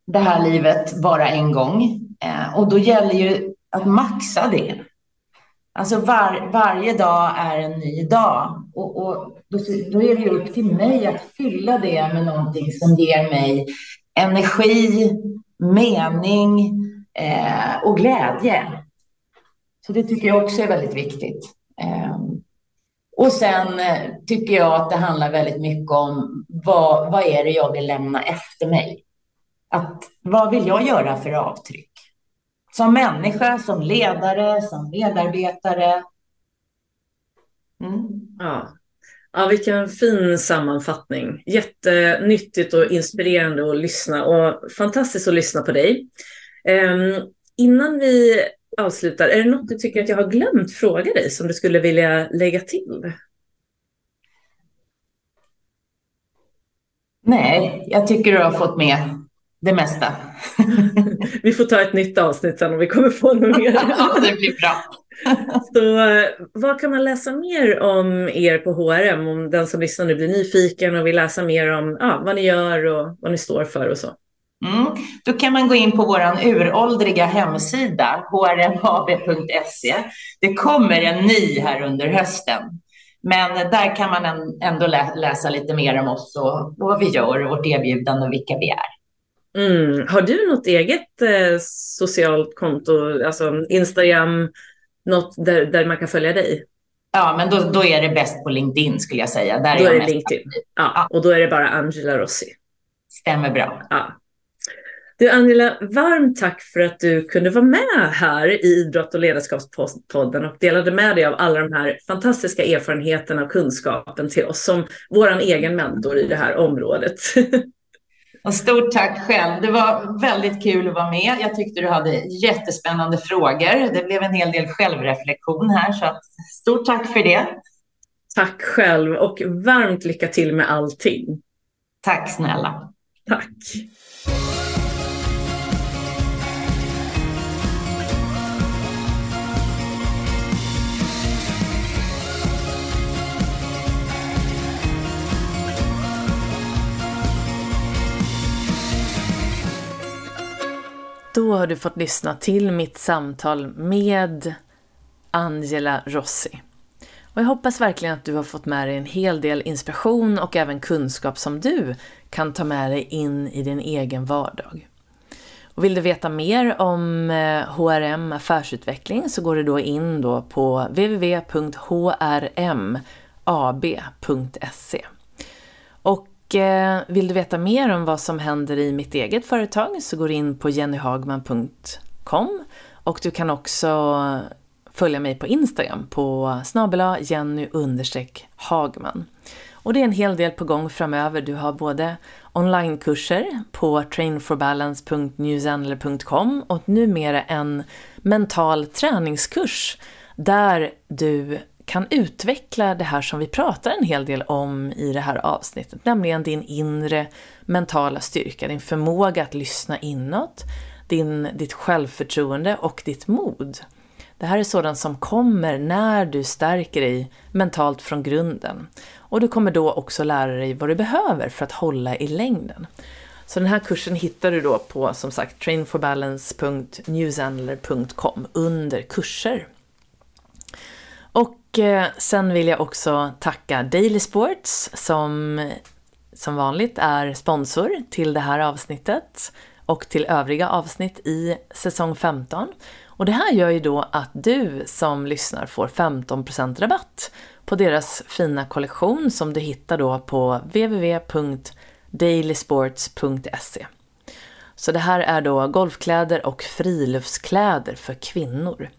det här livet bara en gång eh, och då gäller ju att maxa det. Alltså var, varje dag är en ny dag och, och då, då, är det upp till mig att fylla det med någonting som ger mig energi, mening eh, och glädje. Så det tycker jag också är väldigt viktigt. Eh, och sen eh, tycker jag att det handlar väldigt mycket om vad, vad är det jag vill lämna efter mig? Att, vad vill jag göra för avtryck? Som människa, som ledare, som medarbetare.
Mm. Ja. ja, vilken fin sammanfattning. Jättenyttigt och inspirerande att lyssna och fantastiskt att lyssna på dig. Um, innan vi avslutar, är det något du tycker att jag har glömt fråga dig som du skulle vilja lägga till?
Nej, jag tycker du har fått med det mesta.
vi får ta ett nytt avsnitt sen om vi kommer få något mer.
det blir bra.
Så eh, vad kan man läsa mer om er på HRM? Om den som lyssnar nu blir nyfiken och vill läsa mer om ja, vad ni gör och vad ni står för och så.
Mm. Då kan man gå in på vår uråldriga hemsida, hrmab.se. Det kommer en ny här under hösten. Men där kan man ändå läsa lite mer om oss och vad vi gör och vårt erbjudande och vilka vi är.
Mm. Har du något eget eh, socialt konto, alltså Instagram, något där, där man kan följa dig?
Ja, men då, då är det bäst på LinkedIn skulle jag säga. Där
då är, det LinkedIn. Ja, ja, och då är det bara Angela Rossi.
Stämmer bra.
Ja. Du Angela, varmt tack för att du kunde vara med här i Idrott och ledarskapspodden och delade med dig av alla de här fantastiska erfarenheterna och kunskapen till oss som vår egen mentor i det här området.
Och stort tack själv. Det var väldigt kul att vara med. Jag tyckte du hade jättespännande frågor. Det blev en hel del självreflektion här, så stort tack för det.
Tack själv och varmt lycka till med allting.
Tack snälla.
Tack. Då har du fått lyssna till mitt samtal med Angela Rossi. Och jag hoppas verkligen att du har fått med dig en hel del inspiration och även kunskap som du kan ta med dig in i din egen vardag. Och vill du veta mer om eh, HRM affärsutveckling så går du då in då på www.hrmab.se. Och eh, vill du veta mer om vad som händer i mitt eget företag så går du in på jennyhagman.com och du kan också följa mig på Instagram på snabela jenny hagman. Och det är en hel del på gång framöver. Du har både onlinekurser på trainforbalance.newzenler.com och numera en mental träningskurs där du kan utveckla det här som vi pratar en hel del om i det här avsnittet, nämligen din inre mentala styrka, din förmåga att lyssna inåt, din, ditt självförtroende och ditt mod. Det här är sådant som kommer när du stärker dig mentalt från grunden. Och du kommer då också lära dig vad du behöver för att hålla i längden. Så den här kursen hittar du då på som sagt trainforbalance.newsandler.com under kurser. Och sen vill jag också tacka Daily Sports som som vanligt är sponsor till det här avsnittet och till övriga avsnitt i säsong 15. Och det här gör ju då att du som lyssnar får 15% rabatt på deras fina kollektion som du hittar då på www.dailysports.se. Så det här är då golfkläder och friluftskläder för kvinnor.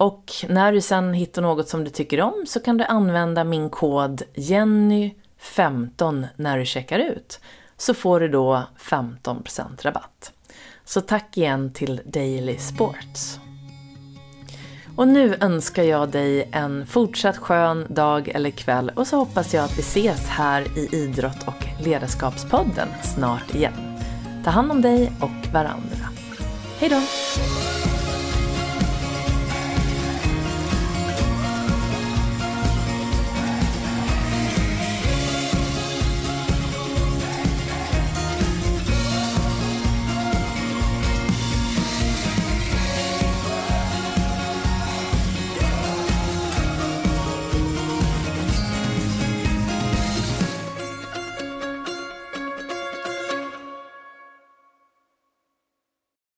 Och när du sen hittar något som du tycker om så kan du använda min kod Jenny15 när du checkar ut. Så får du då 15% rabatt. Så tack igen till Daily Sports. Och nu önskar jag dig en fortsatt skön dag eller kväll och så hoppas jag att vi ses här i Idrott och ledarskapspodden snart igen. Ta hand om dig och varandra. Hejdå!